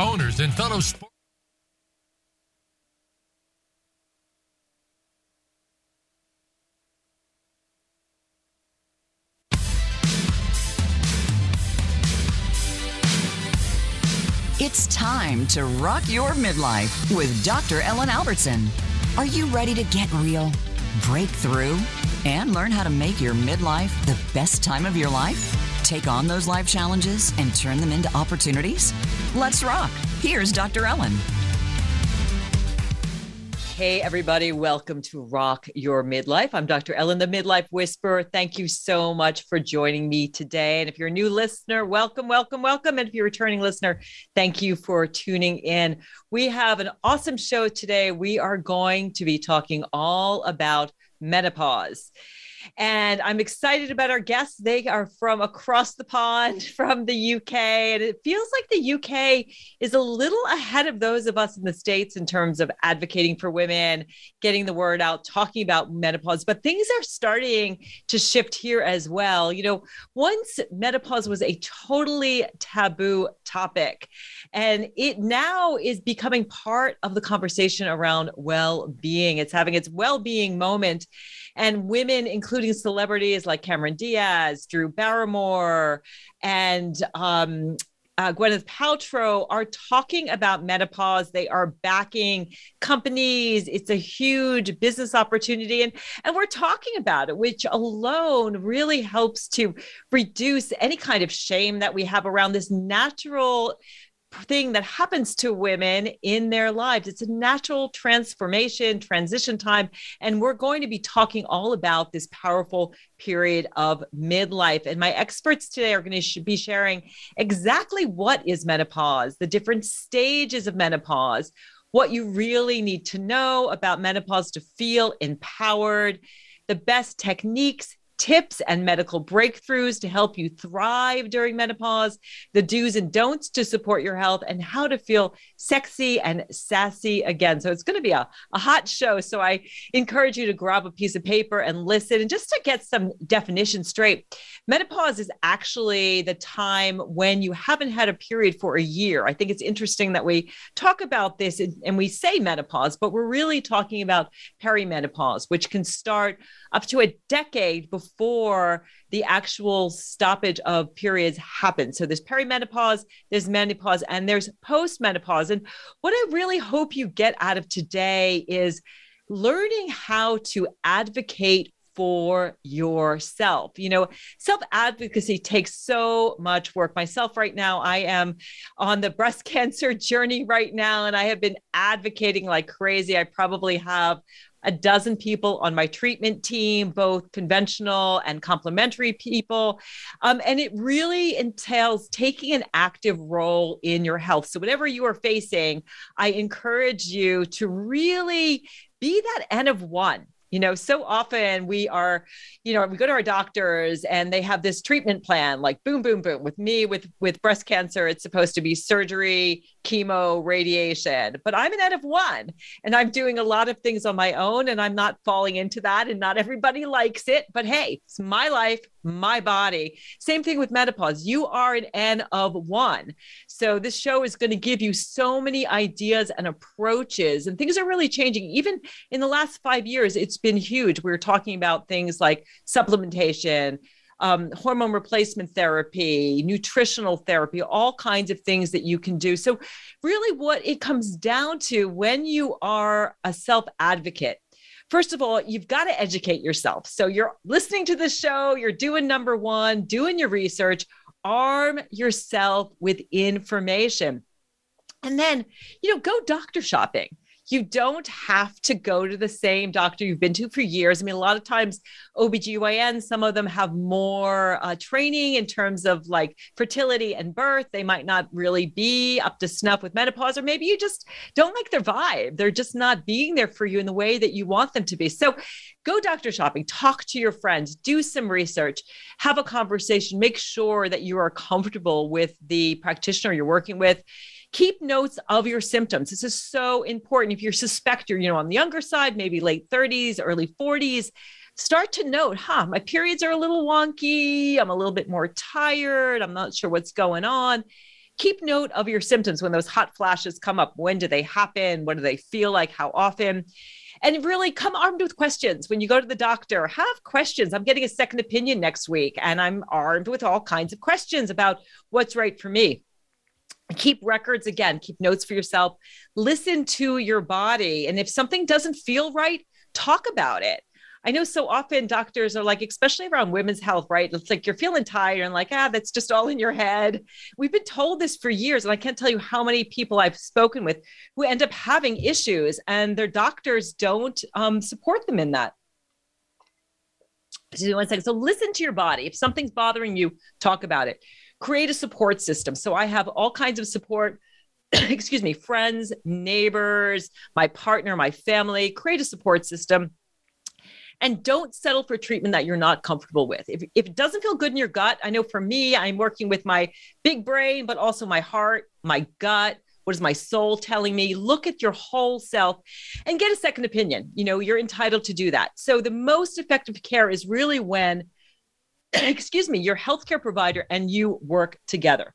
owners, and fellow sports. It's time to rock your midlife with Dr. Ellen Albertson. Are you ready to get real, break through, and learn how to make your midlife the best time of your life? Take on those life challenges and turn them into opportunities? Let's rock. Here's Dr. Ellen. Hey, everybody, welcome to Rock Your Midlife. I'm Dr. Ellen, the Midlife Whisperer. Thank you so much for joining me today. And if you're a new listener, welcome, welcome, welcome. And if you're a returning listener, thank you for tuning in. We have an awesome show today. We are going to be talking all about menopause. And I'm excited about our guests. They are from across the pond, from the UK. And it feels like the UK is a little ahead of those of us in the States in terms of advocating for women, getting the word out, talking about menopause. But things are starting to shift here as well. You know, once menopause was a totally taboo topic, and it now is becoming part of the conversation around well being. It's having its well being moment and women, including celebrities like Cameron Diaz, Drew Barrymore, and um, uh, Gwyneth Paltrow are talking about menopause. They are backing companies. It's a huge business opportunity. And, and we're talking about it, which alone really helps to reduce any kind of shame that we have around this natural thing that happens to women in their lives. It's a natural transformation, transition time. And we're going to be talking all about this powerful period of midlife. And my experts today are going to be sharing exactly what is menopause, the different stages of menopause, what you really need to know about menopause to feel empowered, the best techniques tips and medical breakthroughs to help you thrive during menopause, the do's and don'ts to support your health, and how to feel sexy and sassy again. So it's going to be a, a hot show. So I encourage you to grab a piece of paper and listen. And just to get some definition straight, menopause is actually the time when you haven't had a period for a year. I think it's interesting that we talk about this and we say menopause, but we're really talking about perimenopause, which can start up to a decade before the actual stoppage of periods happens. So there's perimenopause, there's menopause, and there's postmenopause. And what I really hope you get out of today is learning how to advocate for yourself. You know, self advocacy takes so much work. Myself, right now, I am on the breast cancer journey right now, and I have been advocating like crazy. I probably have a dozen people on my treatment team, both conventional and complementary people. Um, and it really entails taking an active role in your health. So, whatever you are facing, I encourage you to really be that N of one you know, so often we are, you know, we go to our doctors and they have this treatment plan like boom, boom, boom. With me, with with breast cancer, it's supposed to be surgery, chemo, radiation. But I'm an N of one and I'm doing a lot of things on my own and I'm not falling into that. And not everybody likes it. But hey, it's my life, my body. Same thing with menopause. You are an N of one. So this show is going to give you so many ideas and approaches, and things are really changing. Even in the last five years, it's been huge. We are talking about things like supplementation. Um, hormone replacement therapy, nutritional therapy, all kinds of things that you can do. So, really, what it comes down to when you are a self advocate, first of all, you've got to educate yourself. So you're listening to the show, you're doing number one, doing your research, arm yourself with information. And then, you know, go doctor shopping you don't have to go to the same doctor you've been to for years. I mean, a lot of times OBGYN, some of them have more uh, training in terms of like fertility and birth. They might not really be up to snuff with menopause, or maybe you just don't like their vibe. They're just not being there for you in the way that you want them to be. So go doctor shopping, talk to your friends, do some research, have a conversation, make sure that you are comfortable with the practitioner you're working with keep notes of your symptoms. This is so important. If you suspect you're, you know, on the younger side, maybe late 30s, early 40s, start to note, huh, my periods are a little wonky. I'm a little bit more tired. I'm not sure what's going on keep note of your symptoms when those hot flashes come up. When do they happen? What do they feel like? How often? and really come armed with questions when you go to the doctor have questions i'm getting a second opinion next week and i'm armed with all kinds of questions about what's right for me keep records again keep notes for yourself listen to your body and if something doesn't feel right talk about it I know so often doctors are like, especially around women's health, right? It's like you're feeling tired and like, ah, that's just all in your head. We've been told this for years. And I can't tell you how many people I've spoken with who end up having issues and their doctors don't um, support them in that. One second. So, listen to your body. If something's bothering you, talk about it. Create a support system. So, I have all kinds of support excuse me, friends, neighbors, my partner, my family, create a support system and don't settle for treatment that you're not comfortable with. If, if it doesn't feel good in your gut, I know for me, I'm working with my big brain, but also my heart, my gut. What is my soul telling me? Look at your whole self and get a second opinion. You know, you're entitled to do that. So, the most effective care is really when, excuse me, your healthcare provider and you work together.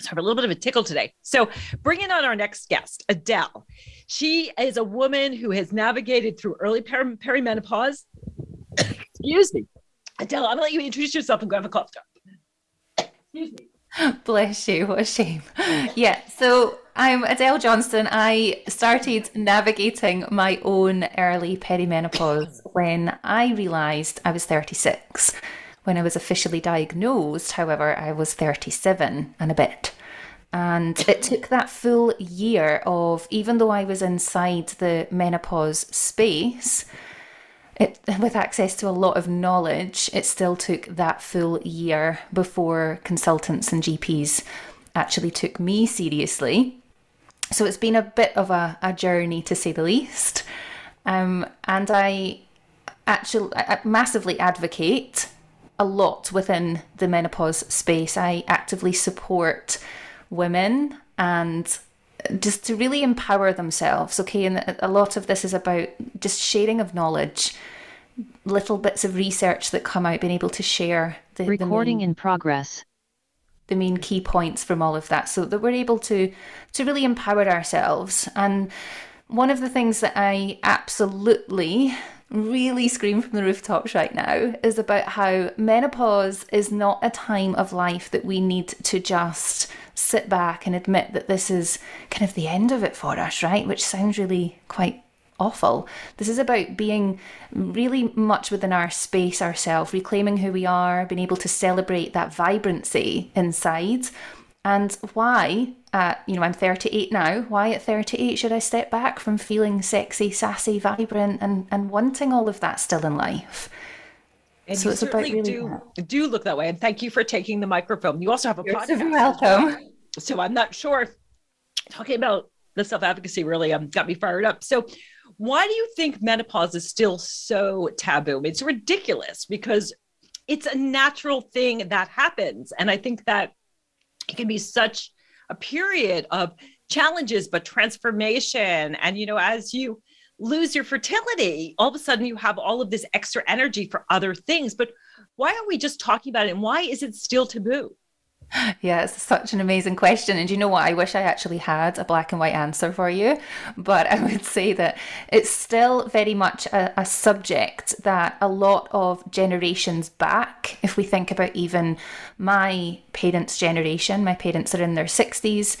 So I have a little bit of a tickle today. So bringing on our next guest, Adele. She is a woman who has navigated through early per- perimenopause. Excuse me. Adele, I'm gonna let you introduce yourself and grab a cough drop. Excuse me. Bless you. What a shame. Yeah. So I'm Adele Johnston. I started navigating my own early perimenopause when I realised I was 36. When I was officially diagnosed, however, I was 37 and a bit. And it took that full year of, even though I was inside the menopause space, it, with access to a lot of knowledge, it still took that full year before consultants and GPs actually took me seriously. So it's been a bit of a, a journey to say the least. Um, and I actually I massively advocate a lot within the menopause space. I actively support women and just to really empower themselves. Okay, and a lot of this is about just sharing of knowledge, little bits of research that come out, being able to share the recording the in progress. The main key points from all of that, so that we're able to to really empower ourselves. And one of the things that I absolutely really scream from the rooftops right now is about how menopause is not a time of life that we need to just sit back and admit that this is kind of the end of it for us, right? Which sounds really quite awful. This is about being really much within our space ourselves, reclaiming who we are, being able to celebrate that vibrancy inside. And why at, you know, I'm 38 now. Why at 38 should I step back from feeling sexy, sassy, vibrant, and, and wanting all of that still in life? And so you it's about really do, do look that way. And thank you for taking the microphone. You also have a You're podcast. welcome. So I'm not sure. Talking about the self advocacy really um, got me fired up. So, why do you think menopause is still so taboo? It's ridiculous because it's a natural thing that happens. And I think that it can be such a period of challenges but transformation and you know as you lose your fertility all of a sudden you have all of this extra energy for other things but why are we just talking about it and why is it still taboo yeah, it's such an amazing question. And you know what? I wish I actually had a black and white answer for you. But I would say that it's still very much a, a, subject that a lot of generations back, if we think about even my parents' generation, my parents are in their 60s.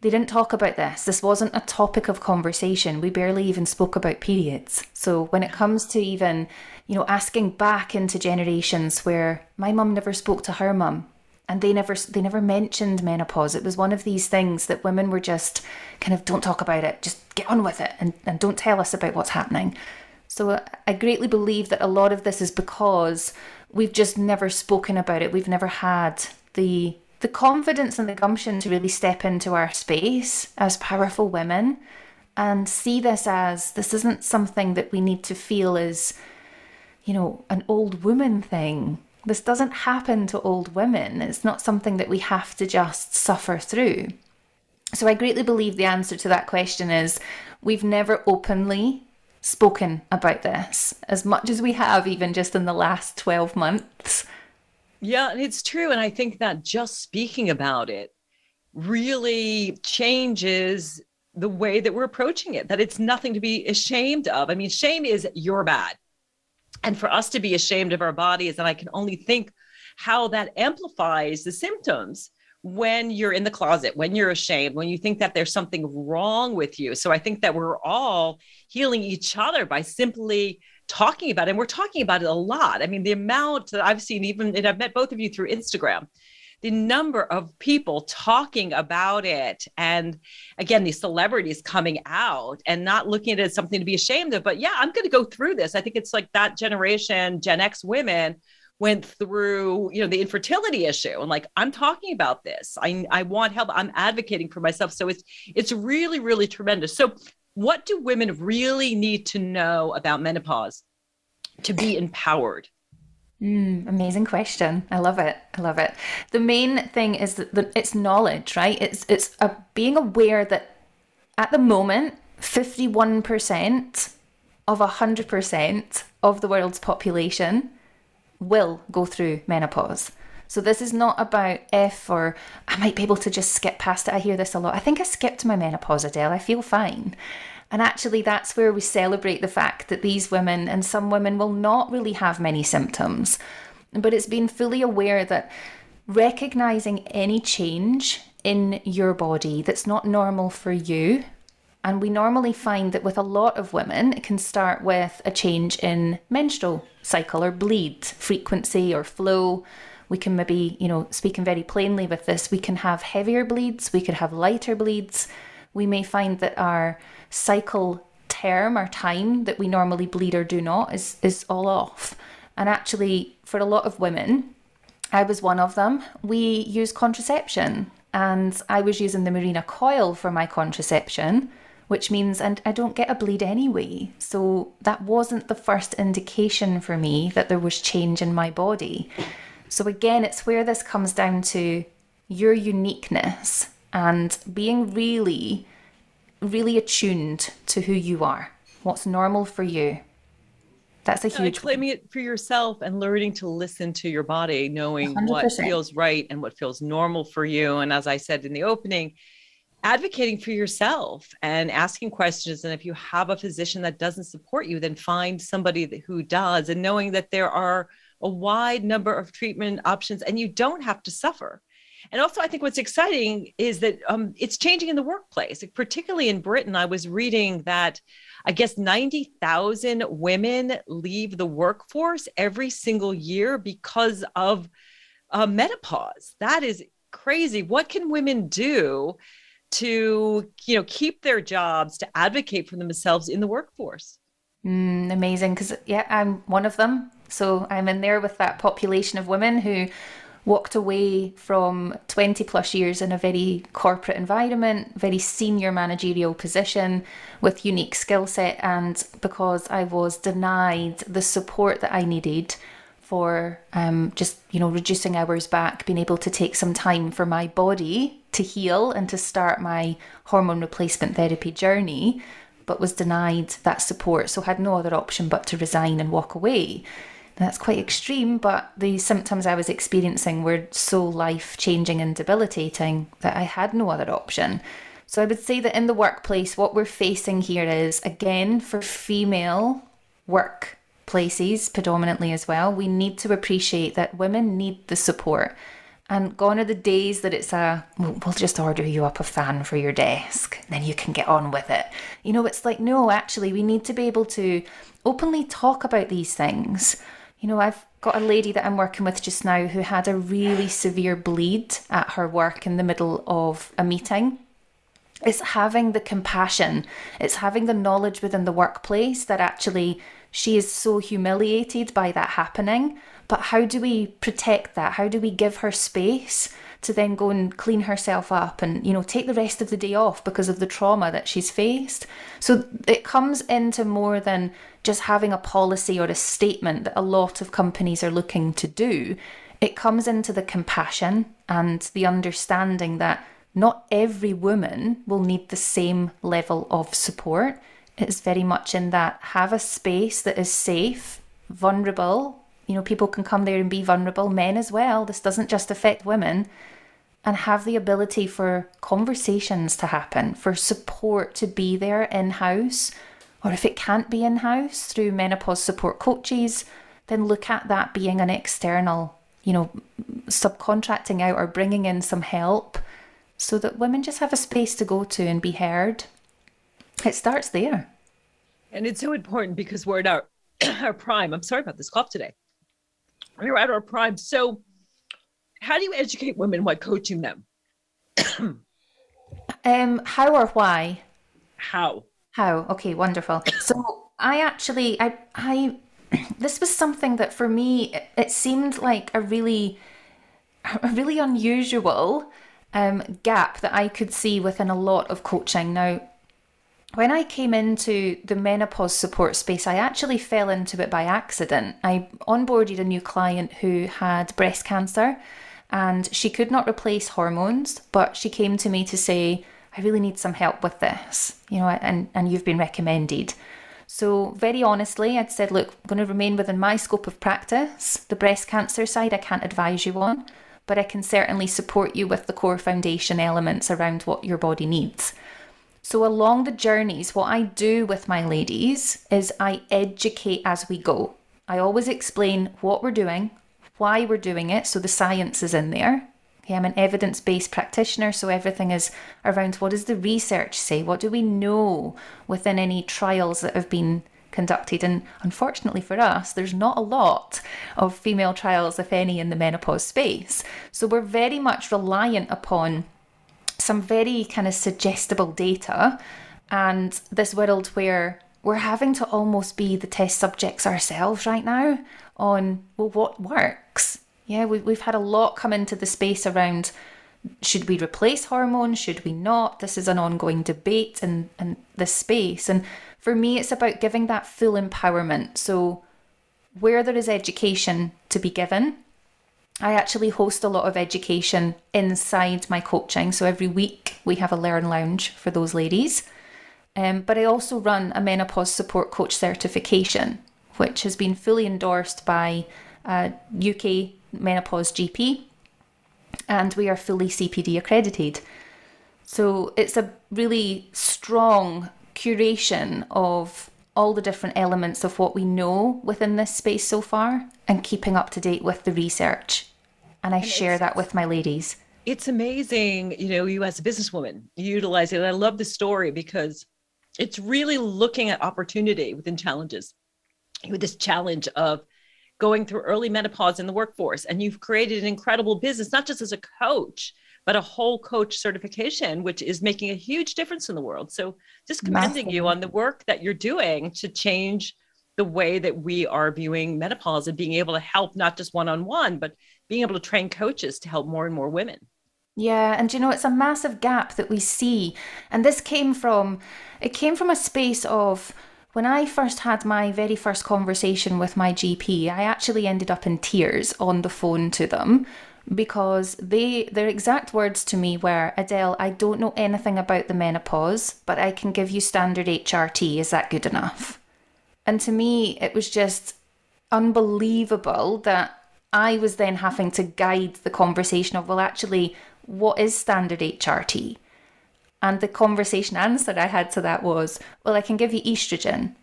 They didn't talk about this. This wasn't a topic of conversation. We barely even spoke about periods. So when it comes to even, you know, asking back into generations where my mum never spoke to her mum and they never they never mentioned menopause. It was one of these things that women were just kind of don't talk about it. Just get on with it and, and don't tell us about what's happening. So uh, i greatly believe that a lot of this is because we've just never spoken about it. We've never had the the confidence and the gumption to really step into our space as powerful women and see this as this isn't something that we need to feel is you know an old woman thing this doesn't happen to old women. It's not something that we have to just suffer through. So I greatly believe the answer to that question is we've never openly spoken about this as much as we have even just in the last 12 months. Yeah, and it's true. And I think that just speaking about it really changes the way that we're approaching it, that it's nothing to be ashamed of. I mean, shame is you're bad. And for us to be ashamed of our bodies, and I can only think how that amplifies the symptoms when you're in the closet, when you're ashamed, when you think that there's something wrong with you. So I think that we're all healing each other by simply talking about it. And we're talking about it a lot. I mean, the amount that I've seen, even, and I've met both of you through Instagram, the number of people talking about it. And again these celebrities coming out and not looking at it as something to be ashamed of but yeah i'm going to go through this. I think it's like that generation gen x women went through you know the infertility issue and like i'm talking about this. I i want help. I'm advocating for myself. So it's it's really really tremendous. So what do women really need to know about menopause to be empowered Mm, amazing question. I love it. I love it. The main thing is that the, it's knowledge, right? It's it's a, being aware that at the moment, fifty one percent of hundred percent of the world's population will go through menopause. So this is not about if or I might be able to just skip past it. I hear this a lot. I think I skipped my menopause, Adele. I feel fine. And actually, that's where we celebrate the fact that these women and some women will not really have many symptoms. But it's being fully aware that recognizing any change in your body that's not normal for you. And we normally find that with a lot of women, it can start with a change in menstrual cycle or bleed frequency or flow. We can maybe, you know, speaking very plainly with this, we can have heavier bleeds, we could have lighter bleeds. We may find that our cycle term or time that we normally bleed or do not is is all off. And actually, for a lot of women, I was one of them. We use contraception, and I was using the Mirena coil for my contraception, which means and I don't get a bleed anyway. So that wasn't the first indication for me that there was change in my body. So again, it's where this comes down to your uniqueness and being really really attuned to who you are, what's normal for you. That's a huge claiming it for yourself and learning to listen to your body, knowing 100%. what feels right and what feels normal for you. And as I said in the opening, advocating for yourself and asking questions. And if you have a physician that doesn't support you, then find somebody who does, and knowing that there are a wide number of treatment options and you don't have to suffer. And also, I think what's exciting is that um, it's changing in the workplace, particularly in Britain. I was reading that I guess 90,000 women leave the workforce every single year because of uh, menopause. That is crazy. What can women do to, you know, keep their jobs, to advocate for themselves in the workforce? Mm, amazing. Because, yeah, I'm one of them. So I'm in there with that population of women who walked away from 20 plus years in a very corporate environment, very senior managerial position with unique skill set, and because I was denied the support that I needed for um, just you know reducing hours back, being able to take some time for my body to heal and to start my hormone replacement therapy journey, but was denied that support, so had no other option but to resign and walk away. That's quite extreme, but the symptoms I was experiencing were so life changing and debilitating that I had no other option. So I would say that in the workplace, what we're facing here is again for female workplaces predominantly as well, we need to appreciate that women need the support. And gone are the days that it's a, we'll just order you up a fan for your desk, then you can get on with it. You know, it's like, no, actually, we need to be able to openly talk about these things you know, I've got a lady that I'm working with just now who had a really severe bleed at her work in the middle of a meeting. It's having the compassion, it's having the knowledge within the workplace that actually she is so humiliated by that happening. But how do we protect that? How do we give her space to then go and clean herself up and, you know, take the rest of the day off because of the trauma that she's faced? So it comes into more than just having a policy or a statement that a lot of companies are looking to do. It comes into the compassion and the understanding that not every woman will need the same level of support. It's very much in that have a space that is safe, vulnerable, You know, people can come there and be vulnerable, men as well. This doesn't just affect women. And have the ability for conversations to happen, for support to be there in house. Or if it can't be in house through menopause support coaches, then look at that being an external, you know, subcontracting out or bringing in some help so that women just have a space to go to and be heard. It starts there. And it's so important because we're at our, our prime. I'm sorry about this cough today. We're at our prime. So, how do you educate women while coaching them? um, how or why? How? How? Okay, wonderful. So I actually, I, I, this was something that for me, it, it seemed like a really, a really unusual um, gap that I could see within a lot of coaching. Now, when I came into the menopause support space, I actually fell into it by accident. I onboarded a new client who had breast cancer and she could not replace hormones, but she came to me to say, I really need some help with this, you know, and, and you've been recommended. So, very honestly, I'd said, look, I'm going to remain within my scope of practice. The breast cancer side, I can't advise you on, but I can certainly support you with the core foundation elements around what your body needs. So, along the journeys, what I do with my ladies is I educate as we go. I always explain what we're doing, why we're doing it, so the science is in there. Okay, I'm an evidence based practitioner, so everything is around what does the research say? What do we know within any trials that have been conducted? And unfortunately for us, there's not a lot of female trials, if any, in the menopause space. So we're very much reliant upon some very kind of suggestible data and this world where we're having to almost be the test subjects ourselves right now on well what works? Yeah we, we've had a lot come into the space around should we replace hormones? Should we not? This is an ongoing debate in, in this space. And for me it's about giving that full empowerment. So where there is education to be given I actually host a lot of education inside my coaching. So every week we have a Learn Lounge for those ladies. Um, but I also run a menopause support coach certification, which has been fully endorsed by a UK menopause GP, and we are fully CPD accredited. So it's a really strong curation of all the different elements of what we know within this space so far and keeping up to date with the research. And I and share that with my ladies. It's amazing, you know, you as a businesswoman utilize it. I love the story because it's really looking at opportunity within challenges. With this challenge of going through early menopause in the workforce, and you've created an incredible business, not just as a coach, but a whole coach certification, which is making a huge difference in the world. So, just commending Massive. you on the work that you're doing to change the way that we are viewing menopause and being able to help not just one on one, but being able to train coaches to help more and more women. Yeah, and you know it's a massive gap that we see, and this came from it came from a space of when I first had my very first conversation with my GP, I actually ended up in tears on the phone to them because they their exact words to me were Adele I don't know anything about the menopause but I can give you standard HRT is that good enough? And to me it was just unbelievable that I was then having to guide the conversation of well actually what is standard HRT and the conversation answer I had to that was well I can give you estrogen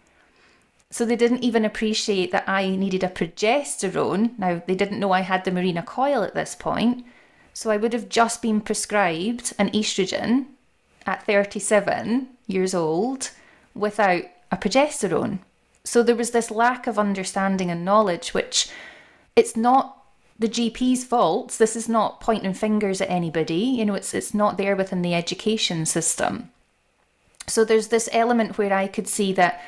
so they didn't even appreciate that I needed a progesterone. Now, they didn't know I had the Mirena coil at this point. So I would have just been prescribed an estrogen at 37 years old without a progesterone. So there was this lack of understanding and knowledge, which it's not the GP's fault. This is not pointing fingers at anybody. You know, it's it's not there within the education system. So there's this element where I could see that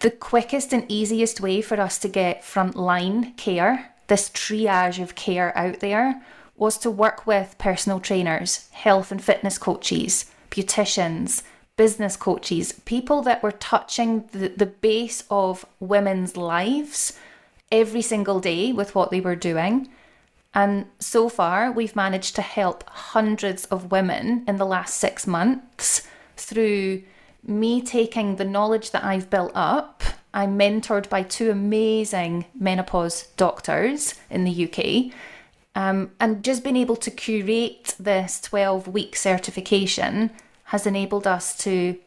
the quickest and easiest way for us to get frontline care, this triage of care out there, was to work with personal trainers, health and fitness coaches, beauticians, business coaches, people that were touching the, the base of women's lives every single day with what they were doing. And so far, we've managed to help hundreds of women in the last six months through me taking the knowledge that I've built up I'm mentored by two amazing menopause doctors in the UK. Um, and just being able to curate this 12 week certification has enabled us to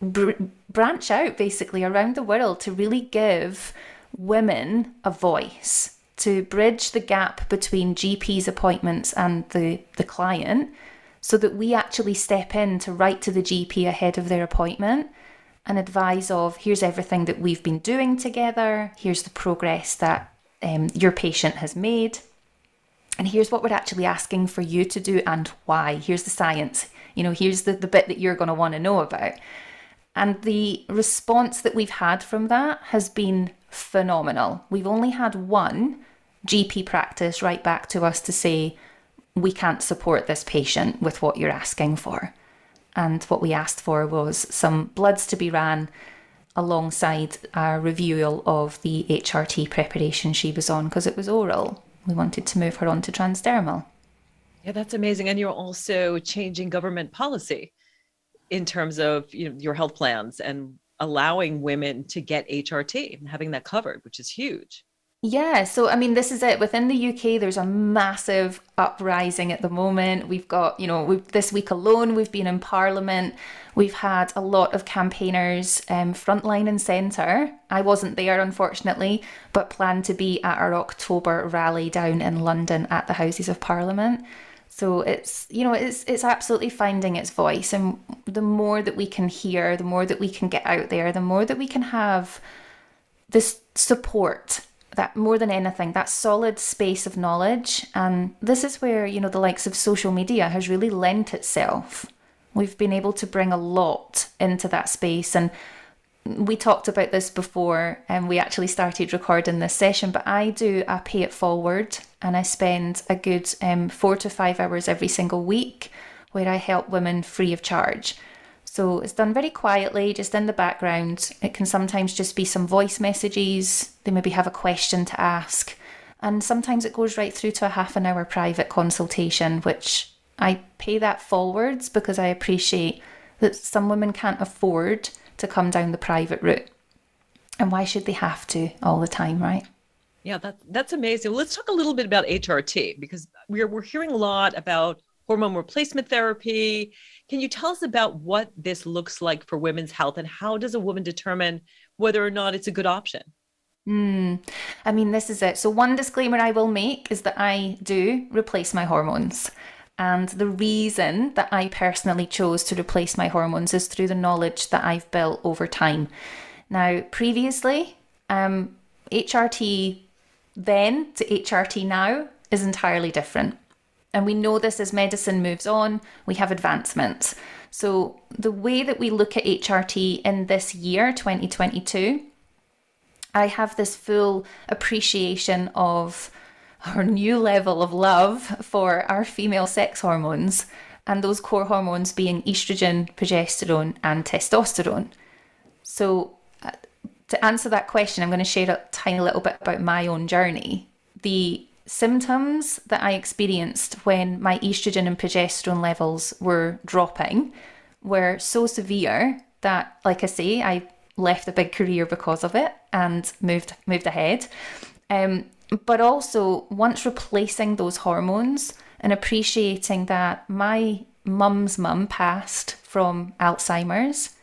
br- branch out basically around the world to really give women a voice, to bridge the gap between GP's appointments and the, the client so that we actually step in to write to the GP ahead of their appointment and advise of here's everything that we've been doing together, here's the progress that um, your patient has made, and here's what we're actually asking for you to do and why. Here's the science. You know, here's the, the bit that you're going to want to know about. And the response that we've had from that has been phenomenal. We've only had one GP practice write back to us to say, we can't support this patient with what you're asking for. And what we asked for was some bloods to be ran alongside a review of the HRT preparation she was on because it was oral. We wanted to move her on to transdermal. Yeah, that's amazing. And you're also changing government policy in terms of you know your health plans and allowing women to get HRT and having that covered, which is huge. Yeah, so I mean, this is it. Within the UK, there's a massive uprising at the moment. We've got, you know, this week alone, we've been in Parliament. We've had a lot of campaigners, um, frontline and centre. I wasn't there, unfortunately, but plan to be at our October rally down in London at the Houses of Parliament. So it's, you know, it's it's absolutely finding its voice, and the more that we can hear, the more that we can get out there, the more that we can have this support that more than anything, that solid space of knowledge. And this is where, you know, the likes of social media has really lent itself. We've been able to bring a lot into that space. And we talked about this before and we actually started recording this session, but I do a pay it forward and I spend a good um, four to five hours every single week where I help women free of charge. So it's done very quietly, just in the background. It can sometimes just be some voice messages. They maybe have a question to ask. And sometimes it goes right through to a half an hour private consultation, which I pay that forwards because I appreciate that some women can't afford to come down the private route. And why should they have to all the time, right? Yeah, that, that's amazing. Let's talk a little bit about HRT because we're, we're hearing a lot about hormone replacement therapy can you tell us about what this looks like for women's health and how does a woman determine whether or not it's a good option? Mm, I mean, this is it. So, one disclaimer I will make is that I do replace my hormones. And the reason that I personally chose to replace my hormones is through the knowledge that I've built over time. Now, previously, um, HRT then to HRT now is entirely different. And we know this as medicine moves on, we have advancements. So, the way that we look at HRT in this year, 2022, I have this full appreciation of our new level of love for our female sex hormones and those core hormones being estrogen, progesterone, and testosterone. So, uh, to answer that question, I'm going to share a tiny little bit about my own journey. The symptoms that I experienced when my estrogen and progesterone levels were dropping were so severe that, like I say, I left a big career because of it and moved moved ahead. Um, but also, once replacing those hormones and appreciating that my mum's mum passed from Alzheimer's,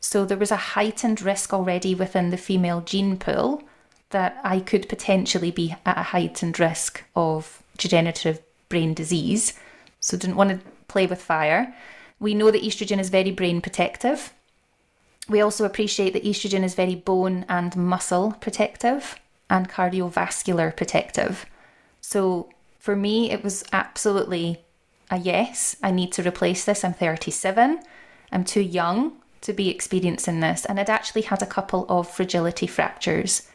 so there was a heightened risk already within the female gene pool that I could potentially be at a heightened risk of degenerative brain disease. So didn't want to play with fire. We know that estrogen is very brain protective. We also appreciate that estrogen is very bone and muscle protective and cardiovascular protective. So for me, it was absolutely a yes. I need to replace this. I'm 37. I'm too young to be experiencing this. And I'd actually had a couple of fragility fractures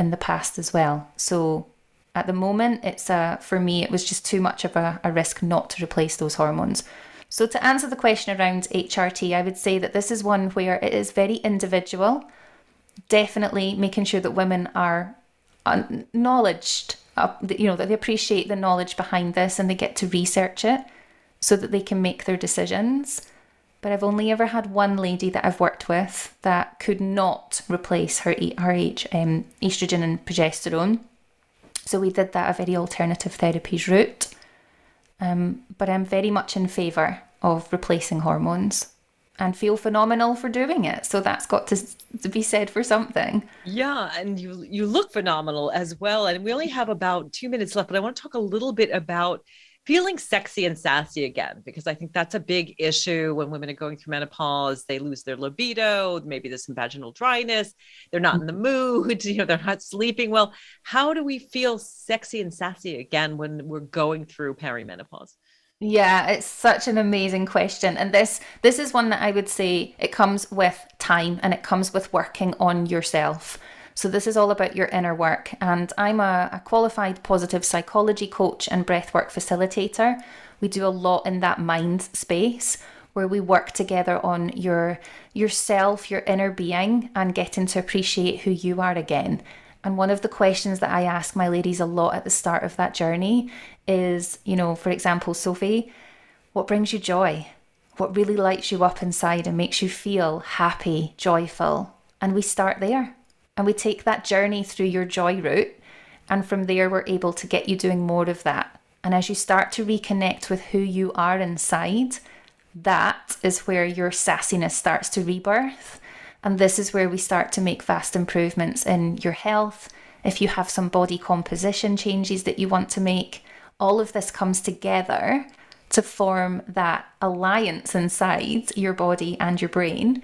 in the past as well. So at the moment, it's a, for me, it was just too much of a, a risk not to replace those hormones. So to answer the question around HRT, I would say that this is one where it is very individual. Definitely making sure that women are acknowledged, you know, that they appreciate the knowledge behind this and they get to research it so that they can make their decisions. But I've only ever had one lady that I've worked with that could not replace her her um, estrogen and progesterone. So we did that a very alternative therapies route. Um, but I'm very much in favour of replacing hormones and feel phenomenal for doing it. So that's got to, to be said for something. Yeah, and you you look phenomenal as well. And we only have about two minutes left, but I want to talk a little bit about feeling sexy and sassy again because i think that's a big issue when women are going through menopause they lose their libido maybe there's some vaginal dryness they're not in the mood you know they're not sleeping well how do we feel sexy and sassy again when we're going through perimenopause yeah, it's such an amazing question. And this this is one that I would say it comes with time and it comes with working on yourself. So, this is all about your inner work. And I'm a, a qualified positive psychology coach and breathwork facilitator. We do a lot in that mind space where we work together on your yourself, your inner being, and getting to appreciate who you are again. And one of the questions that I ask my ladies a lot at the start of that journey is, you know, for example, Sophie, what brings you joy? What really lights you up inside and makes you feel happy, joyful? And we start there. And we take that journey through your joy route. And from there, we're able to get you doing more of that. And as you start to reconnect with who you are inside, that is where your sassiness starts to rebirth. And this is where we start to make vast improvements in your health. If you have some body composition changes that you want to make, all of this comes together to form that alliance inside your body and your brain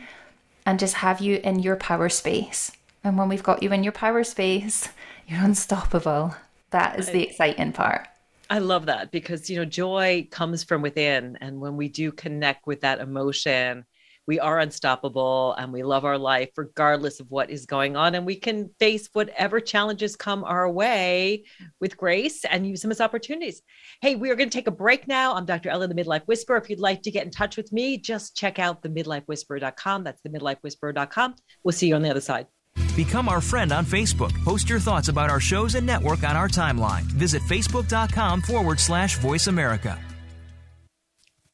and just have you in your power space. And when we've got you in your power space, you're unstoppable. That is the exciting part. I love that because, you know, joy comes from within. And when we do connect with that emotion, we are unstoppable and we love our life regardless of what is going on. And we can face whatever challenges come our way with grace and use them as opportunities. Hey, we are going to take a break now. I'm Dr. Ellen, the Midlife Whisperer. If you'd like to get in touch with me, just check out the midlifewhisperer.com. That's the midlifewhisperer.com. We'll see you on the other side. Become our friend on Facebook. Post your thoughts about our shows and network on our timeline. Visit facebook.com forward slash voice America.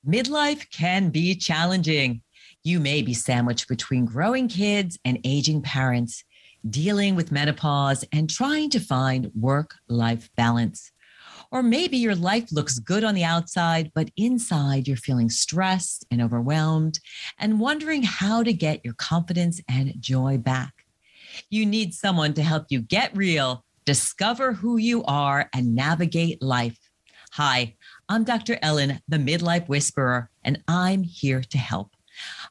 Midlife can be challenging. You may be sandwiched between growing kids and aging parents, dealing with menopause, and trying to find work life balance. Or maybe your life looks good on the outside, but inside you're feeling stressed and overwhelmed and wondering how to get your confidence and joy back. You need someone to help you get real, discover who you are, and navigate life. Hi, I'm Dr. Ellen, the Midlife Whisperer, and I'm here to help.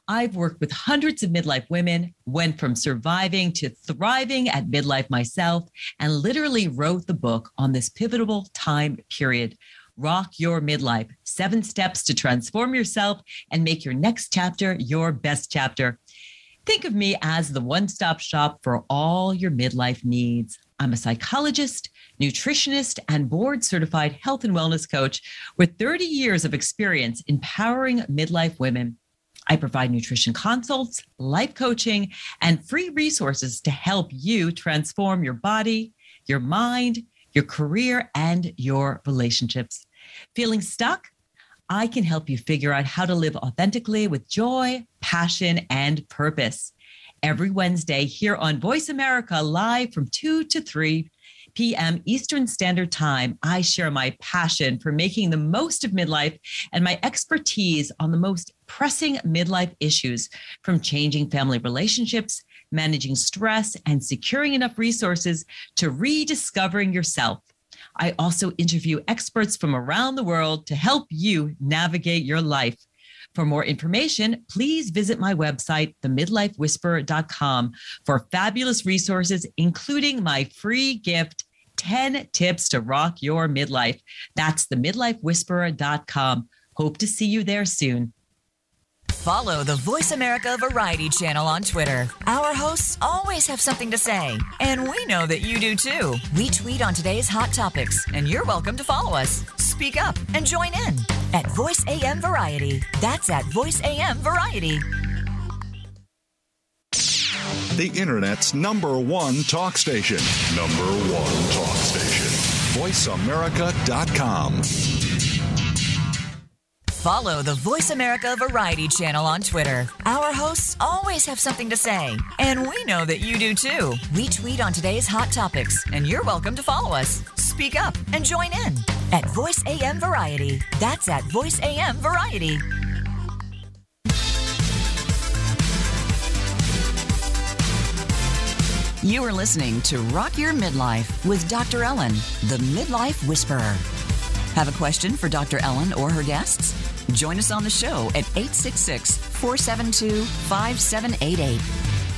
I've worked with hundreds of midlife women, went from surviving to thriving at midlife myself, and literally wrote the book on this pivotal time period. Rock Your Midlife Seven Steps to Transform Yourself and Make Your Next Chapter Your Best Chapter. Think of me as the one stop shop for all your midlife needs. I'm a psychologist, nutritionist, and board certified health and wellness coach with 30 years of experience empowering midlife women. I provide nutrition consults, life coaching, and free resources to help you transform your body, your mind, your career, and your relationships. Feeling stuck? I can help you figure out how to live authentically with joy, passion, and purpose. Every Wednesday here on Voice America, live from 2 to 3 p.m. Eastern Standard Time, I share my passion for making the most of midlife and my expertise on the most pressing midlife issues from changing family relationships, managing stress, and securing enough resources to rediscovering yourself. I also interview experts from around the world to help you navigate your life. For more information, please visit my website, themidlifewhisperer.com, for fabulous resources, including my free gift 10 tips to rock your midlife. That's themidlifewhisperer.com. Hope to see you there soon. Follow the Voice America Variety channel on Twitter. Our hosts always have something to say, and we know that you do too. We tweet on today's hot topics, and you're welcome to follow us. Speak up and join in at Voice AM Variety. That's at Voice AM Variety. The Internet's number one talk station. Number one talk station. VoiceAmerica.com. Follow the Voice America Variety channel on Twitter. Our hosts always have something to say, and we know that you do too. We tweet on today's hot topics, and you're welcome to follow us. Speak up and join in at Voice AM Variety. That's at Voice AM Variety. You are listening to Rock Your Midlife with Dr. Ellen, the Midlife Whisperer. Have a question for Dr. Ellen or her guests? Join us on the show at 866 472 5788.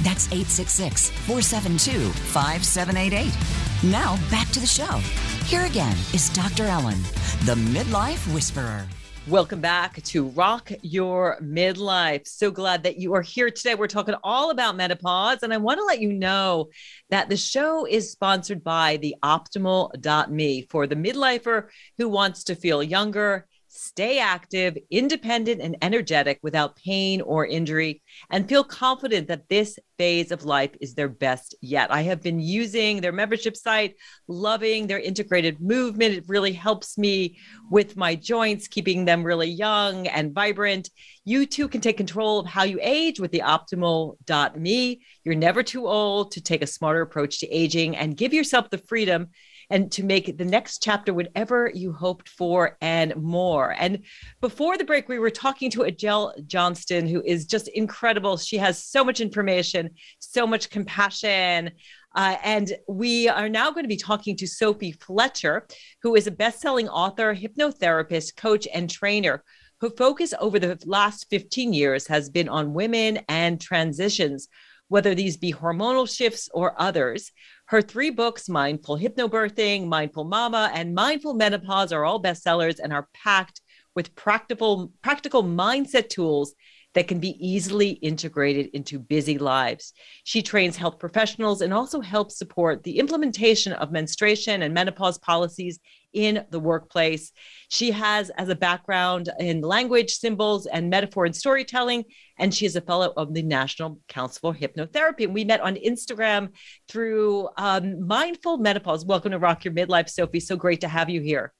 That's 866 472 5788. Now back to the show. Here again is Dr. Ellen, the Midlife Whisperer. Welcome back to Rock Your Midlife. So glad that you are here today. We're talking all about menopause, and I want to let you know that the show is sponsored by the optimal.me for the midlifer who wants to feel younger stay active, independent, and energetic without pain or injury, and feel confident that this phase of life is their best yet. I have been using their membership site, loving their integrated movement. It really helps me with my joints, keeping them really young and vibrant. You too can take control of how you age with the optimal.me. You're never too old to take a smarter approach to aging and give yourself the freedom and to make the next chapter whatever you hoped for and more. And before the break, we were talking to Adele Johnston, who is just incredible. She has so much information, so much compassion. Uh, and we are now going to be talking to Sophie Fletcher, who is a best selling author, hypnotherapist, coach, and trainer. Her focus over the last 15 years has been on women and transitions, whether these be hormonal shifts or others. Her three books, Mindful Hypnobirthing, Mindful Mama, and Mindful Menopause, are all bestsellers and are packed with practical, practical mindset tools that can be easily integrated into busy lives. She trains health professionals and also helps support the implementation of menstruation and menopause policies in the workplace. She has as a background in language, symbols, and metaphor and storytelling, and she is a fellow of the National Council for Hypnotherapy. And we met on Instagram through um, Mindful Menopause. Welcome to Rock Your Midlife, Sophie. So great to have you here.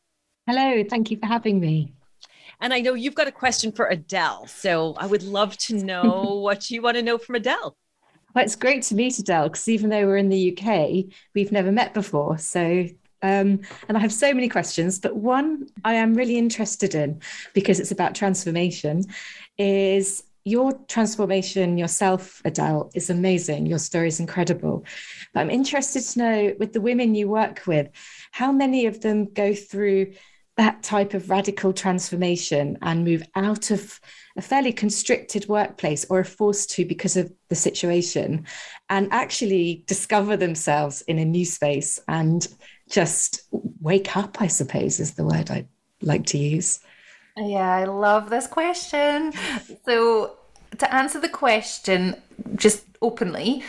Hello, thank you for having me. And I know you've got a question for Adele. So I would love to know what you want to know from Adele. Well, it's great to meet Adele because even though we're in the UK, we've never met before. So, um, and I have so many questions, but one I am really interested in because it's about transformation is your transformation yourself, Adele, is amazing. Your story is incredible. But I'm interested to know with the women you work with, how many of them go through that type of radical transformation and move out of a fairly constricted workplace or are forced to because of the situation and actually discover themselves in a new space and just wake up, I suppose, is the word I like to use. Yeah, I love this question. So, to answer the question just openly,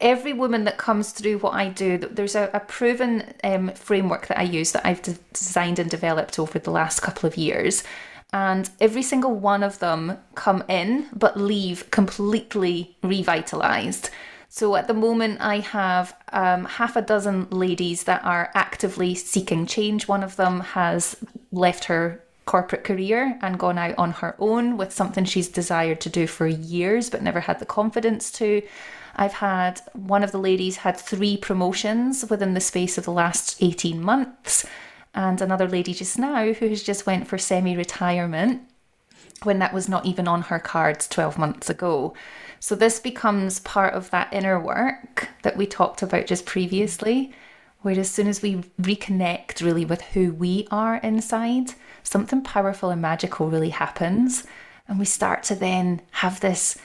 every woman that comes through what I do, there's a, a proven um, framework that I use that I've de- designed and developed over the last couple of years. And every single one of them come in but leave completely revitalized. So at the moment, I have um, half a dozen ladies that are actively seeking change. One of them has left her corporate career and gone out on her own with something she's desired to do for years but never had the confidence to. I've had one of the ladies had three promotions within the space of the last 18 months, and another lady just now who has just went for semi retirement when that was not even on her cards 12 months ago. So this becomes part of that inner work that we talked about just previously, where as soon as we reconnect really with who we are inside, something powerful and magical really happens. And we start to then have this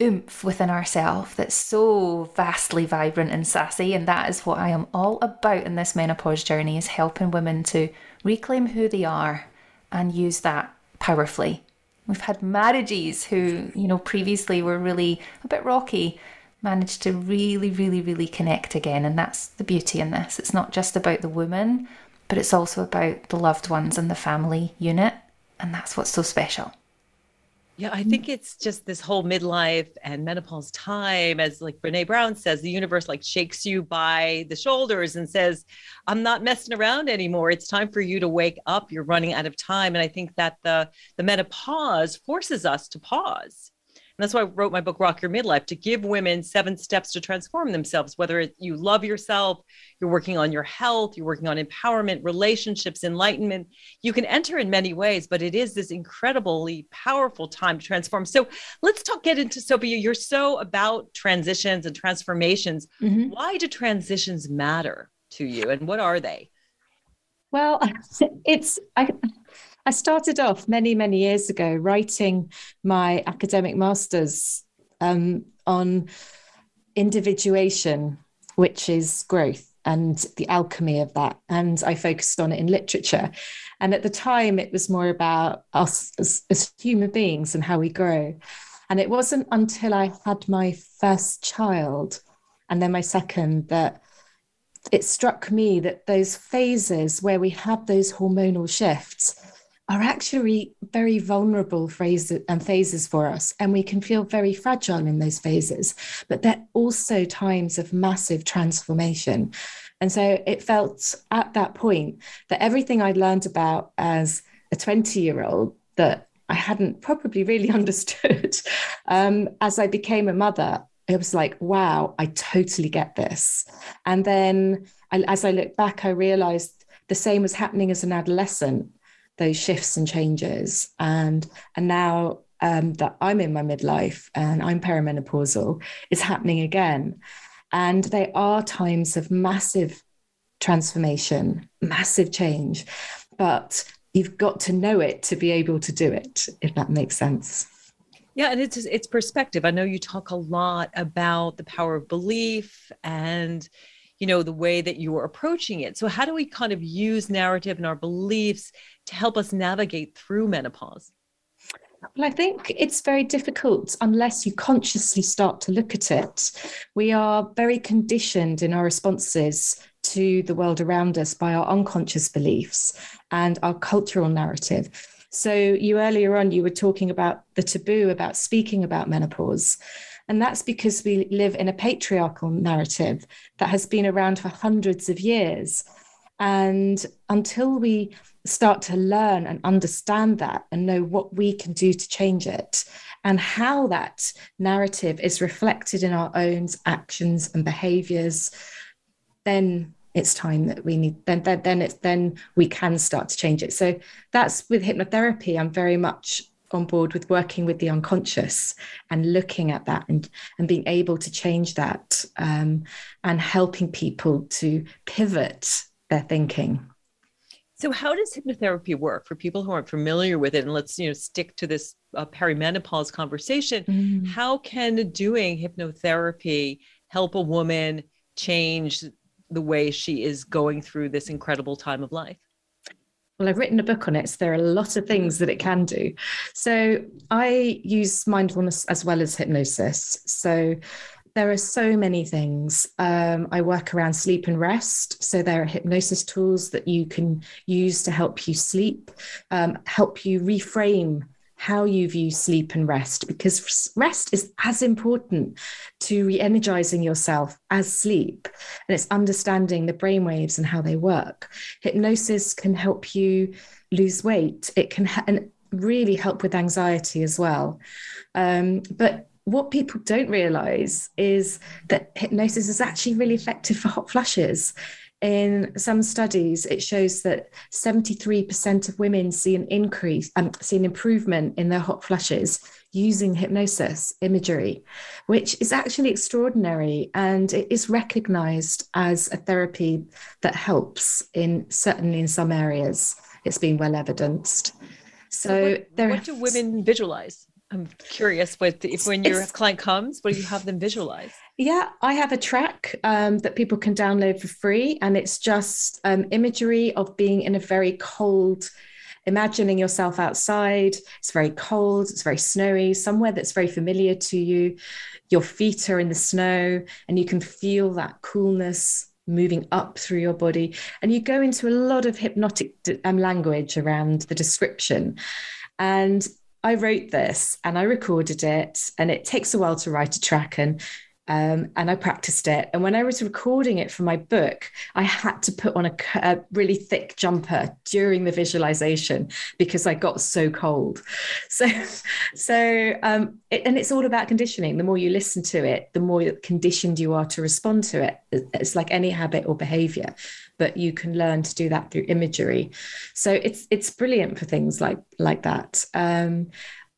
oomph within ourselves that's so vastly vibrant and sassy and that is what I am all about in this menopause journey is helping women to reclaim who they are and use that powerfully. We've had marriages who, you know, previously were really a bit rocky, managed to really, really, really connect again. And that's the beauty in this. It's not just about the woman, but it's also about the loved ones and the family unit. And that's what's so special. Yeah, I mm. think it's just this whole midlife and menopause time, as like Brene Brown says, the universe like shakes you by the shoulders and says, I'm not messing around anymore. It's time for you to wake up. You're running out of time. And I think that the the menopause forces us to pause that's why I wrote my book, Rock Your Midlife, to give women seven steps to transform themselves, whether you love yourself, you're working on your health, you're working on empowerment, relationships, enlightenment. You can enter in many ways, but it is this incredibly powerful time to transform. So let's talk, get into Sophia. You're so about transitions and transformations. Mm-hmm. Why do transitions matter to you and what are they? Well, it's I I started off many, many years ago writing my academic master's um, on individuation, which is growth and the alchemy of that. And I focused on it in literature. And at the time, it was more about us as, as human beings and how we grow. And it wasn't until I had my first child and then my second that it struck me that those phases where we have those hormonal shifts are actually very vulnerable phrases and phases for us. And we can feel very fragile in those phases, but they're also times of massive transformation. And so it felt at that point that everything I'd learned about as a 20 year old that I hadn't probably really understood um, as I became a mother, it was like, wow, I totally get this. And then as I look back, I realized the same was happening as an adolescent those shifts and changes. And and now um, that I'm in my midlife and I'm perimenopausal is happening again. And they are times of massive transformation massive change but you've got to know it to be able to do it if that makes sense. Yeah, and it's it's perspective. I know you talk a lot about the power of belief and you know the way that you are approaching it so how do we kind of use narrative and our beliefs to help us navigate through menopause well, I think it's very difficult unless you consciously start to look at it. We are very conditioned in our responses to the world around us by our unconscious beliefs and our cultural narrative. So, you earlier on, you were talking about the taboo about speaking about menopause. And that's because we live in a patriarchal narrative that has been around for hundreds of years. And until we start to learn and understand that and know what we can do to change it and how that narrative is reflected in our own actions and behaviors, then it's time that we need then then, then it's then we can start to change it so that's with hypnotherapy i'm very much on board with working with the unconscious and looking at that and, and being able to change that um, and helping people to pivot their thinking. So, how does hypnotherapy work for people who aren't familiar with it? And let's you know stick to this uh, perimenopause conversation. Mm. How can doing hypnotherapy help a woman change the way she is going through this incredible time of life? Well, I've written a book on it, so there are a lot of things that it can do. So I use mindfulness as well as hypnosis. So there are so many things. Um, I work around sleep and rest. So there are hypnosis tools that you can use to help you sleep, um, help you reframe how you view sleep and rest because rest is as important to re-energizing yourself as sleep. And it's understanding the brain waves and how they work. Hypnosis can help you lose weight. It can ha- really help with anxiety as well. Um, but what people don't realize is that hypnosis is actually really effective for hot flushes in some studies, it shows that 73% of women see an increase, um, see an improvement in their hot flushes using hypnosis imagery, which is actually extraordinary. And it is recognized as a therapy that helps in certainly in some areas. It's been well evidenced. So, so what, there, what do women visualize? I'm curious what if when your client comes, what do you have them visualize? Yeah, I have a track um, that people can download for free, and it's just um, imagery of being in a very cold. Imagining yourself outside. It's very cold. It's very snowy. Somewhere that's very familiar to you. Your feet are in the snow, and you can feel that coolness moving up through your body. And you go into a lot of hypnotic um, language around the description. And I wrote this and I recorded it, and it takes a while to write a track. And um, and I practiced it. And when I was recording it for my book, I had to put on a, a, really thick jumper during the visualization because I got so cold. So, so um, it, and it's all about conditioning. The more you listen to it, the more conditioned you are to respond to it. It's like any habit or behavior, but you can learn to do that through imagery. So it's it's brilliant for things like like that. Um,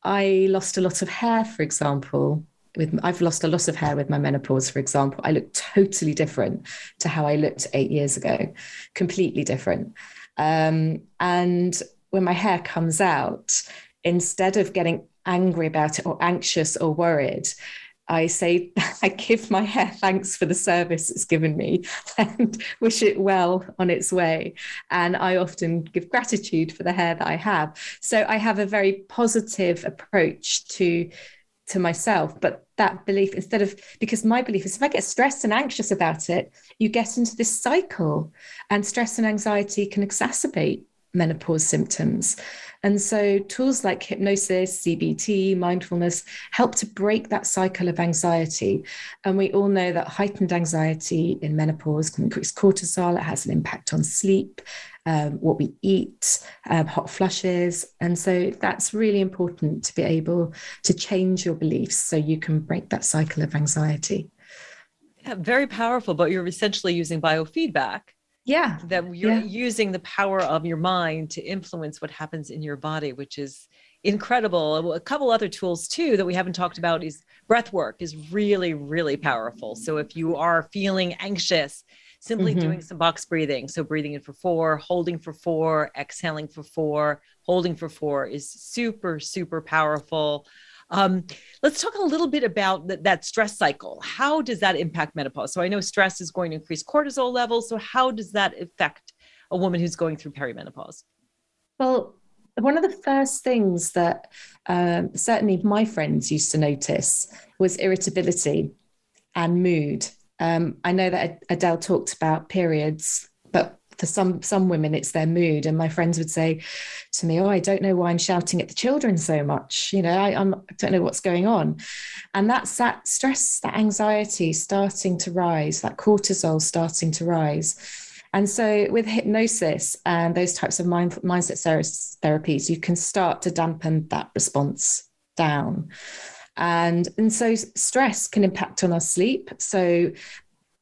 I lost a lot of hair, for example, with I've lost a lot of hair with my menopause, for example. I look totally different to how I looked eight years ago, completely different. Um, and when my hair comes out, instead of getting angry about it or anxious or worried, I say, I give my hair thanks for the service it's given me and wish it well on its way. And I often give gratitude for the hair that I have. So I have a very positive approach to to myself but that belief instead of because my belief is if i get stressed and anxious about it you get into this cycle and stress and anxiety can exacerbate menopause symptoms. And so tools like hypnosis cbt mindfulness help to break that cycle of anxiety. And we all know that heightened anxiety in menopause can increase cortisol it has an impact on sleep um, what we eat, um, hot flushes. And so that's really important to be able to change your beliefs so you can break that cycle of anxiety. Yeah, very powerful, but you're essentially using biofeedback. Yeah. That you're yeah. using the power of your mind to influence what happens in your body, which is incredible. A couple other tools too that we haven't talked about is breath work is really, really powerful. So if you are feeling anxious, simply mm-hmm. doing some box breathing. So breathing in for four, holding for four, exhaling for four, holding for four is super, super powerful. Um, let's talk a little bit about th- that stress cycle. How does that impact menopause? So I know stress is going to increase cortisol levels. So how does that affect a woman who's going through perimenopause? Well, one of the first things that um, certainly my friends used to notice was irritability and mood. Um, I know that Adele talked about periods, but for some some women it's their mood. And my friends would say to me oh i don't know why i'm shouting at the children so much. You know I, I'm, I don't know what's going on. And that's that stress that anxiety starting to rise that cortisol starting to rise. And so with hypnosis and those types of mind, mindset therapies you can start to dampen that response down and and so stress can impact on our sleep so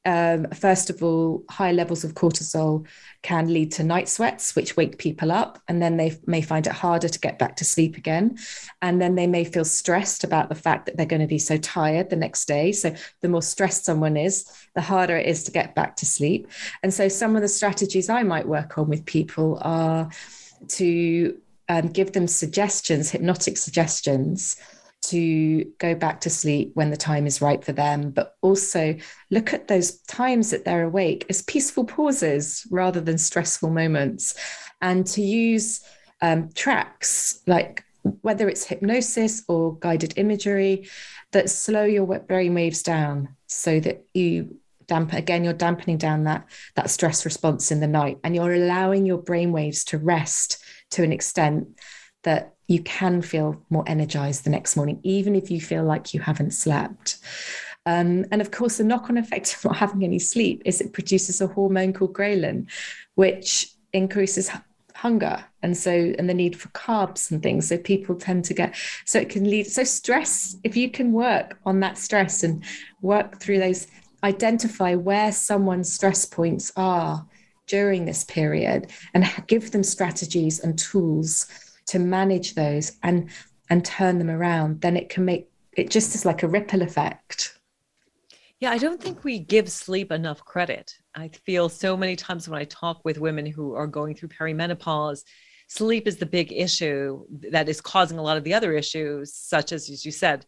um, first of all, high levels of cortisol can lead to night sweats, which wake people up, and then they may find it harder to get back to sleep again. And then they may feel stressed about the fact that they're going to be so tired the next day. So, the more stressed someone is, the harder it is to get back to sleep. And so, some of the strategies I might work on with people are to um, give them suggestions, hypnotic suggestions to go back to sleep when the time is right for them, but also look at those times that they're awake as peaceful pauses rather than stressful moments. And to use um, tracks like whether it's hypnosis or guided imagery that slow your brain waves down so that you dampen again you're dampening down that that stress response in the night and you're allowing your brain waves to rest to an extent that you can feel more energized the next morning, even if you feel like you haven't slept. Um, and of course, the knock on effect of not having any sleep is it produces a hormone called ghrelin, which increases hunger and so and the need for carbs and things so people tend to get so it can lead so stress if you can work on that stress and work through those identify where someone's stress points are during this period and give them strategies and tools to manage those and and turn them around, then it can make it just is like a ripple effect. Yeah, I don't think we give sleep enough credit. I feel so many times when I talk with women who are going through perimenopause, sleep is the big issue that is causing a lot of the other issues, such as as you said,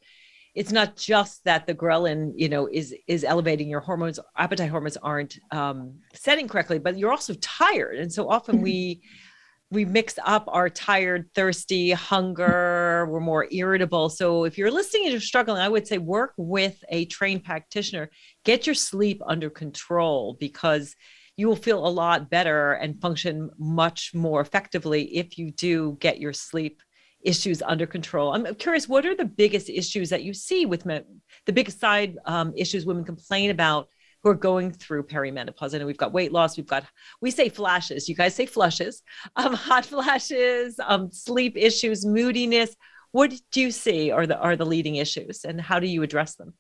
it's not just that the ghrelin, you know, is is elevating your hormones, appetite hormones aren't um, setting correctly, but you're also tired, and so often we we mix up our tired, thirsty, hunger, we're more irritable. So if you're listening and you're struggling, I would say work with a trained practitioner, get your sleep under control because you will feel a lot better and function much more effectively if you do get your sleep issues under control. I'm curious, what are the biggest issues that you see with men, the biggest side um, issues women complain about who are going through perimenopause? I know we've got weight loss, we've got, we say flashes, you guys say flushes, um, hot flashes, um, sleep issues, moodiness. What do you see are the, are the leading issues and how do you address them?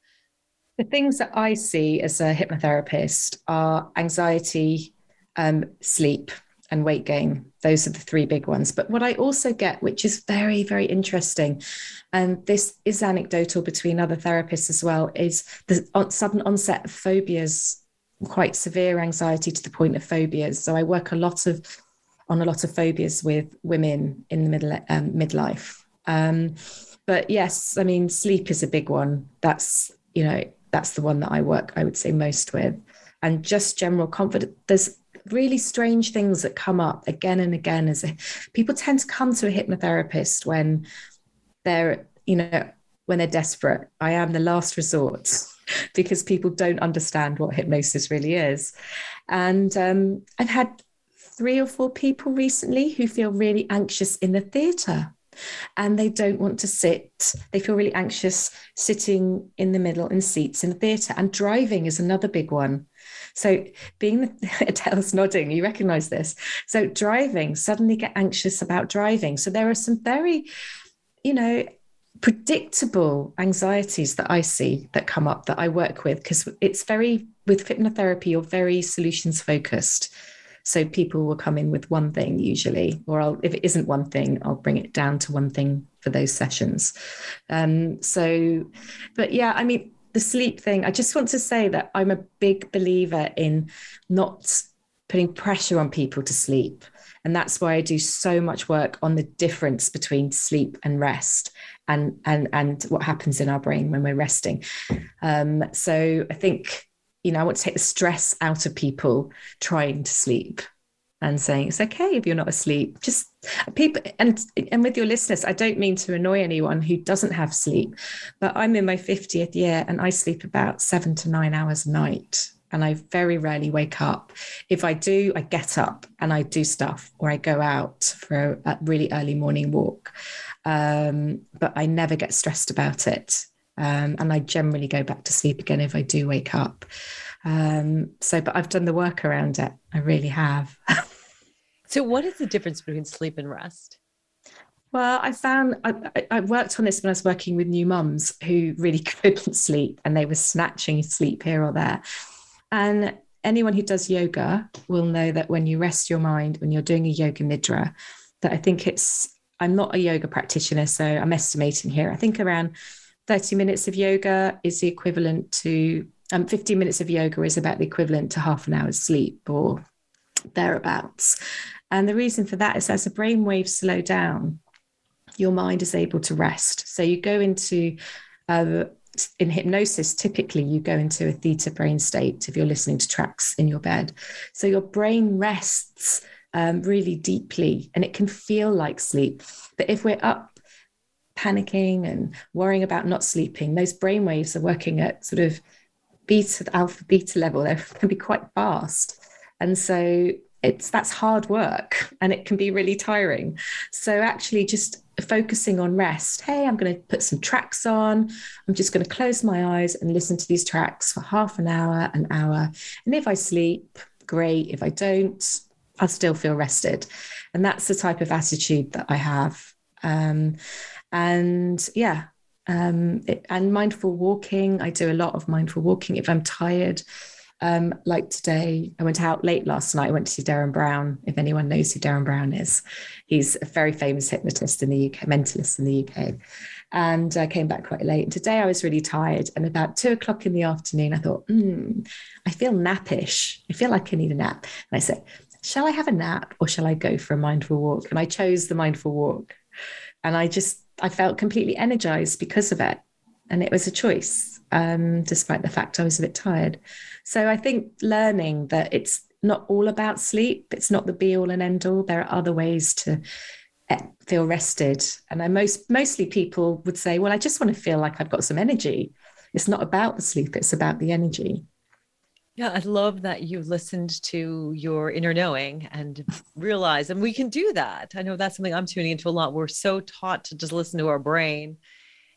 The things that I see as a hypnotherapist are anxiety, um, sleep, and weight gain. Those are the three big ones. But what I also get, which is very, very interesting, and this is anecdotal between other therapists as well, is the sudden onset of phobias, quite severe anxiety to the point of phobias. So I work a lot of on a lot of phobias with women in the middle um, midlife. Um, but yes, I mean sleep is a big one. That's you know that's the one that I work I would say most with, and just general confidence. There's really strange things that come up again and again as people tend to come to a hypnotherapist when they're you know when they're desperate i am the last resort because people don't understand what hypnosis really is and um, i've had three or four people recently who feel really anxious in the theatre and they don't want to sit. They feel really anxious sitting in the middle in seats in the theatre. And driving is another big one. So, being the Adele's nodding, you recognize this. So, driving, suddenly get anxious about driving. So, there are some very, you know, predictable anxieties that I see that come up that I work with because it's very, with hypnotherapy, you're very solutions focused. So people will come in with one thing usually, or I'll, if it isn't one thing, I'll bring it down to one thing for those sessions. Um, so, but yeah, I mean, the sleep thing, I just want to say that I'm a big believer in not putting pressure on people to sleep. And that's why I do so much work on the difference between sleep and rest and and and what happens in our brain when we're resting. Um, so I think you know, I want to take the stress out of people trying to sleep and saying it's okay if you're not asleep. Just people and and with your listeners, I don't mean to annoy anyone who doesn't have sleep, but I'm in my 50th year and I sleep about seven to nine hours a night. And I very rarely wake up. If I do, I get up and I do stuff or I go out for a, a really early morning walk. Um, but I never get stressed about it. Um, and I generally go back to sleep again if I do wake up. Um, so, but I've done the work around it. I really have. so, what is the difference between sleep and rest? Well, I found I, I, worked on this when I was working with new mums who really couldn't sleep and they were snatching sleep here or there. And anyone who does yoga will know that when you rest your mind, when you're doing a yoga nidra, that I think it's, I'm not a yoga practitioner, so I'm estimating here. I think around 30 minutes of yoga is the equivalent to um, 15 minutes of yoga is about the equivalent to half an hour's sleep or thereabouts. And the reason for that is as the brain waves slow down, your mind is able to rest. So you go into uh, in hypnosis, typically you go into a theta brain state if you're listening to tracks in your bed. So your brain rests um, really deeply and it can feel like sleep. But if we're up panicking and worrying about not sleeping, those brain waves are working at sort of beta, alpha, beta level. They can be quite fast. And so it's that's hard work and it can be really tiring. So actually just focusing on rest. Hey, I'm going to put some tracks on. I'm just going to close my eyes and listen to these tracks for half an hour, an hour. And if I sleep, great. If I don't, I'll still feel rested. And that's the type of attitude that I have. Um, and yeah um, it, and mindful walking i do a lot of mindful walking if i'm tired um, like today i went out late last night i went to see Derren brown if anyone knows who Derren brown is he's a very famous hypnotist in the uk mentalist in the uk and I came back quite late. And today I was really tired. And about two o'clock in the afternoon, I thought, hmm, I feel nappish. I feel like I need a nap. And I said, shall I have a nap or shall I go for a mindful walk? And I chose the mindful walk. And I just I felt completely energized because of it. And it was a choice, um, despite the fact I was a bit tired. So I think learning that it's not all about sleep, it's not the be all and end all. There are other ways to eh, feel rested. And I most mostly people would say, well, I just want to feel like I've got some energy. It's not about the sleep, it's about the energy. Yeah, I love that you listened to your inner knowing and realize, and we can do that. I know that's something I'm tuning into a lot. We're so taught to just listen to our brain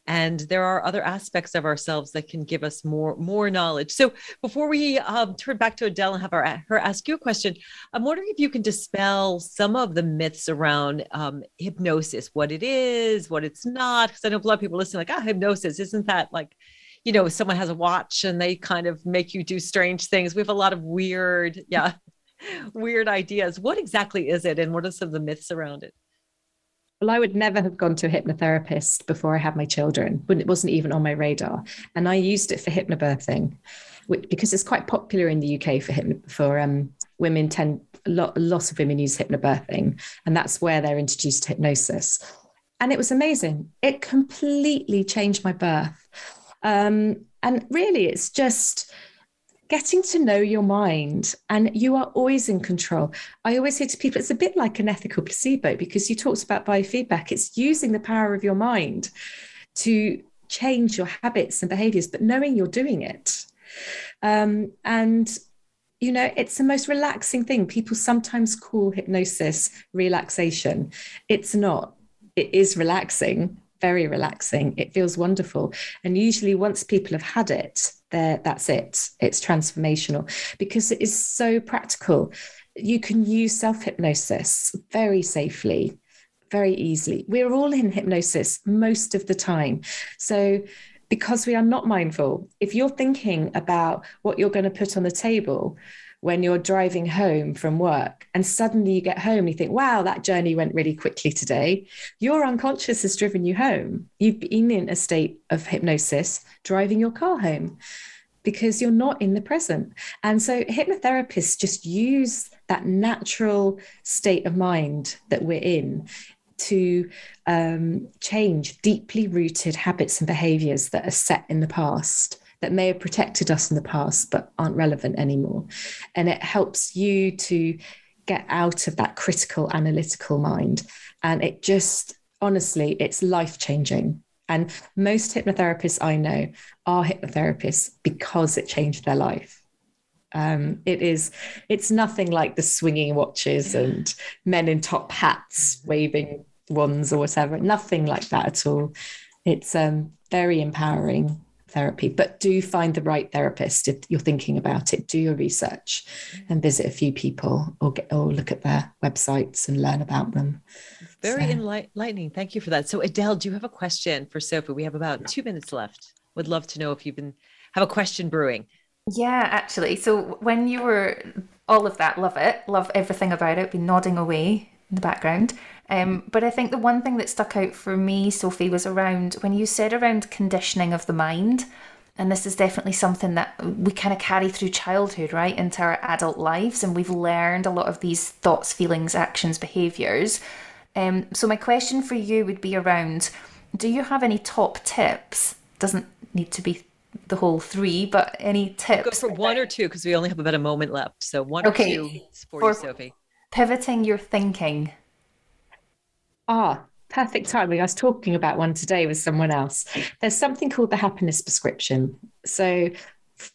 and there are other aspects of ourselves that can give us more more knowledge. So before we um, turn back to adele and have our, her ask you a question i'm wondering if you can dispel some of the myths around um, hypnosis what it is what it's not? Because i know a lot of people listening like ah hypnosis isn't that like you know someone has a watch and they kind of make you do strange things? We have a lot of weird yeah weird ideas. What exactly is it and what are some of the myths around it well, I would never have gone to a hypnotherapist before I had my children, it wasn't even on my radar. And I used it for hypnobirthing, which, because it's quite popular in the UK for hypno, for um, women. Tend a lot, a lot of women use hypnobirthing, and that's where they're introduced to hypnosis. And it was amazing. It completely changed my birth. Um, and really, it's just getting to know your mind and you are always in control. I always say to people, it's a bit like an ethical placebo because you talked about biofeedback. It's using the power of your mind to change your habits and behaviors, but knowing you're doing it. Um, and you know, it's the most relaxing thing. People sometimes call hypnosis relaxation. It's not, it is relaxing, very relaxing. It feels wonderful. And usually, once people have had it, there that's it. It's transformational because it is so practical. You can use self hypnosis very safely very easily. We're all in hypnosis most of the time. So because we are not mindful if you're thinking about what you're going to put on the table when you're driving home from work and suddenly you get home and you think, wow, that journey went really quickly today. Your unconscious has driven you home. You've been in a state of hypnosis driving your car home because you're not in the present. And so hypnotherapists just use that natural state of mind that we're in to um, change deeply rooted habits and behaviors that are set in the past that may have protected us in the past but aren't relevant anymore. And it helps you to get out of that critical analytical mind. And it just, honestly, it's life changing. And most hypnotherapists I know are hypnotherapists because it changed their life. Um, it is, it's nothing like the swinging watches and men in top hats waving wands or whatever. Nothing like that at all. It's um, very empowering therapy, but do find the right therapist if you're thinking about it. Do your research mm. and visit a few people or get, or look at their websites and learn about them. Very so. enlightening. Thank you for that. So Adele, do you have a question for Sophie? We have about two minutes left. Would love to know if you've been have a question brewing. Yeah, actually. So when you were all of that, love it, love everything about it, be nodding away in the background. Um, but I think the one thing that stuck out for me, Sophie, was around when you said around conditioning of the mind. And this is definitely something that we kind of carry through childhood, right, into our adult lives. And we've learned a lot of these thoughts, feelings, actions, behaviors. Um, so, my question for you would be around do you have any top tips? Doesn't need to be the whole three, but any tips? Go for one or two because we only have about a moment left. So, one okay. or two for, for you, Sophie. Pivoting your thinking Ah, perfect timing. I was talking about one today with someone else. There's something called the happiness prescription. So,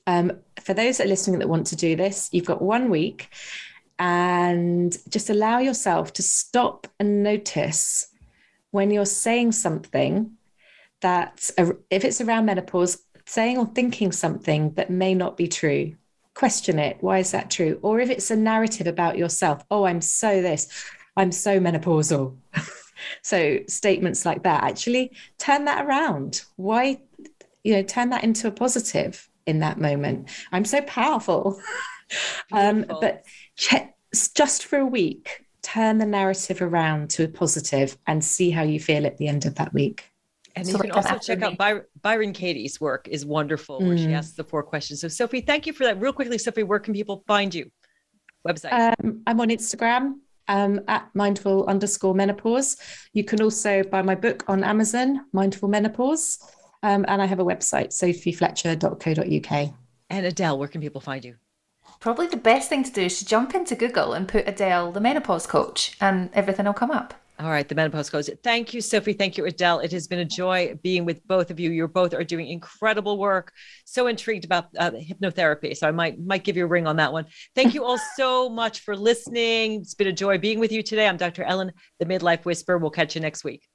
um, for those that are listening that want to do this, you've got one week and just allow yourself to stop and notice when you're saying something that, if it's around menopause, saying or thinking something that may not be true. Question it. Why is that true? Or if it's a narrative about yourself, oh, I'm so this, I'm so menopausal. so statements like that actually turn that around. Why, you know, turn that into a positive in that moment. I'm so powerful. um, but check, just for a week, turn the narrative around to a positive and see how you feel at the end of that week. And so you can also check out Byron, Byron Katie's work is wonderful, where mm. she asks the four questions. So, Sophie, thank you for that. Real quickly, Sophie, where can people find you? Website. Um, I'm on Instagram um, at mindful underscore menopause. You can also buy my book on Amazon, Mindful Menopause. Um, and I have a website, sophiefletcher.co.uk. And Adele, where can people find you? Probably the best thing to do is to jump into Google and put Adele, the menopause coach, and everything will come up. All right, the menopause goes. Thank you, Sophie. Thank you, Adele. It has been a joy being with both of you. You both are doing incredible work. So intrigued about uh, hypnotherapy, so I might might give you a ring on that one. Thank you all so much for listening. It's been a joy being with you today. I'm Dr. Ellen, the Midlife Whisperer. We'll catch you next week.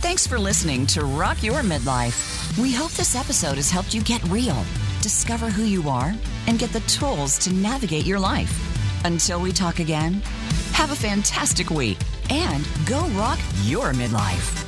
Thanks for listening to Rock Your Midlife. We hope this episode has helped you get real, discover who you are, and get the tools to navigate your life. Until we talk again, have a fantastic week and go rock your midlife.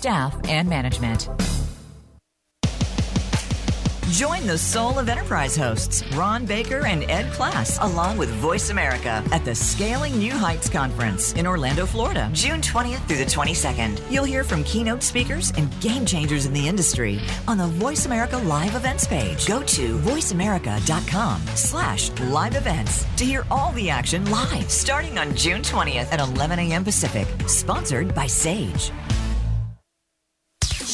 staff, and management. Join the Soul of Enterprise hosts, Ron Baker and Ed Kless, along with Voice America at the Scaling New Heights Conference in Orlando, Florida, June 20th through the 22nd. You'll hear from keynote speakers and game changers in the industry on the Voice America Live Events page. Go to voiceamerica.com slash live events to hear all the action live starting on June 20th at 11 a.m. Pacific. Sponsored by Sage.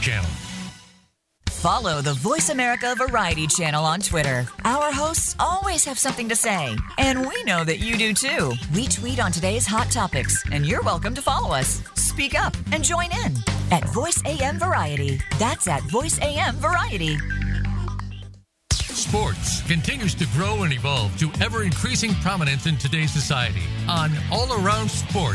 Channel. Follow the Voice America Variety channel on Twitter. Our hosts always have something to say, and we know that you do too. We tweet on today's hot topics, and you're welcome to follow us. Speak up and join in at Voice AM Variety. That's at Voice AM Variety. Sports continues to grow and evolve to ever increasing prominence in today's society. On All Around Sports,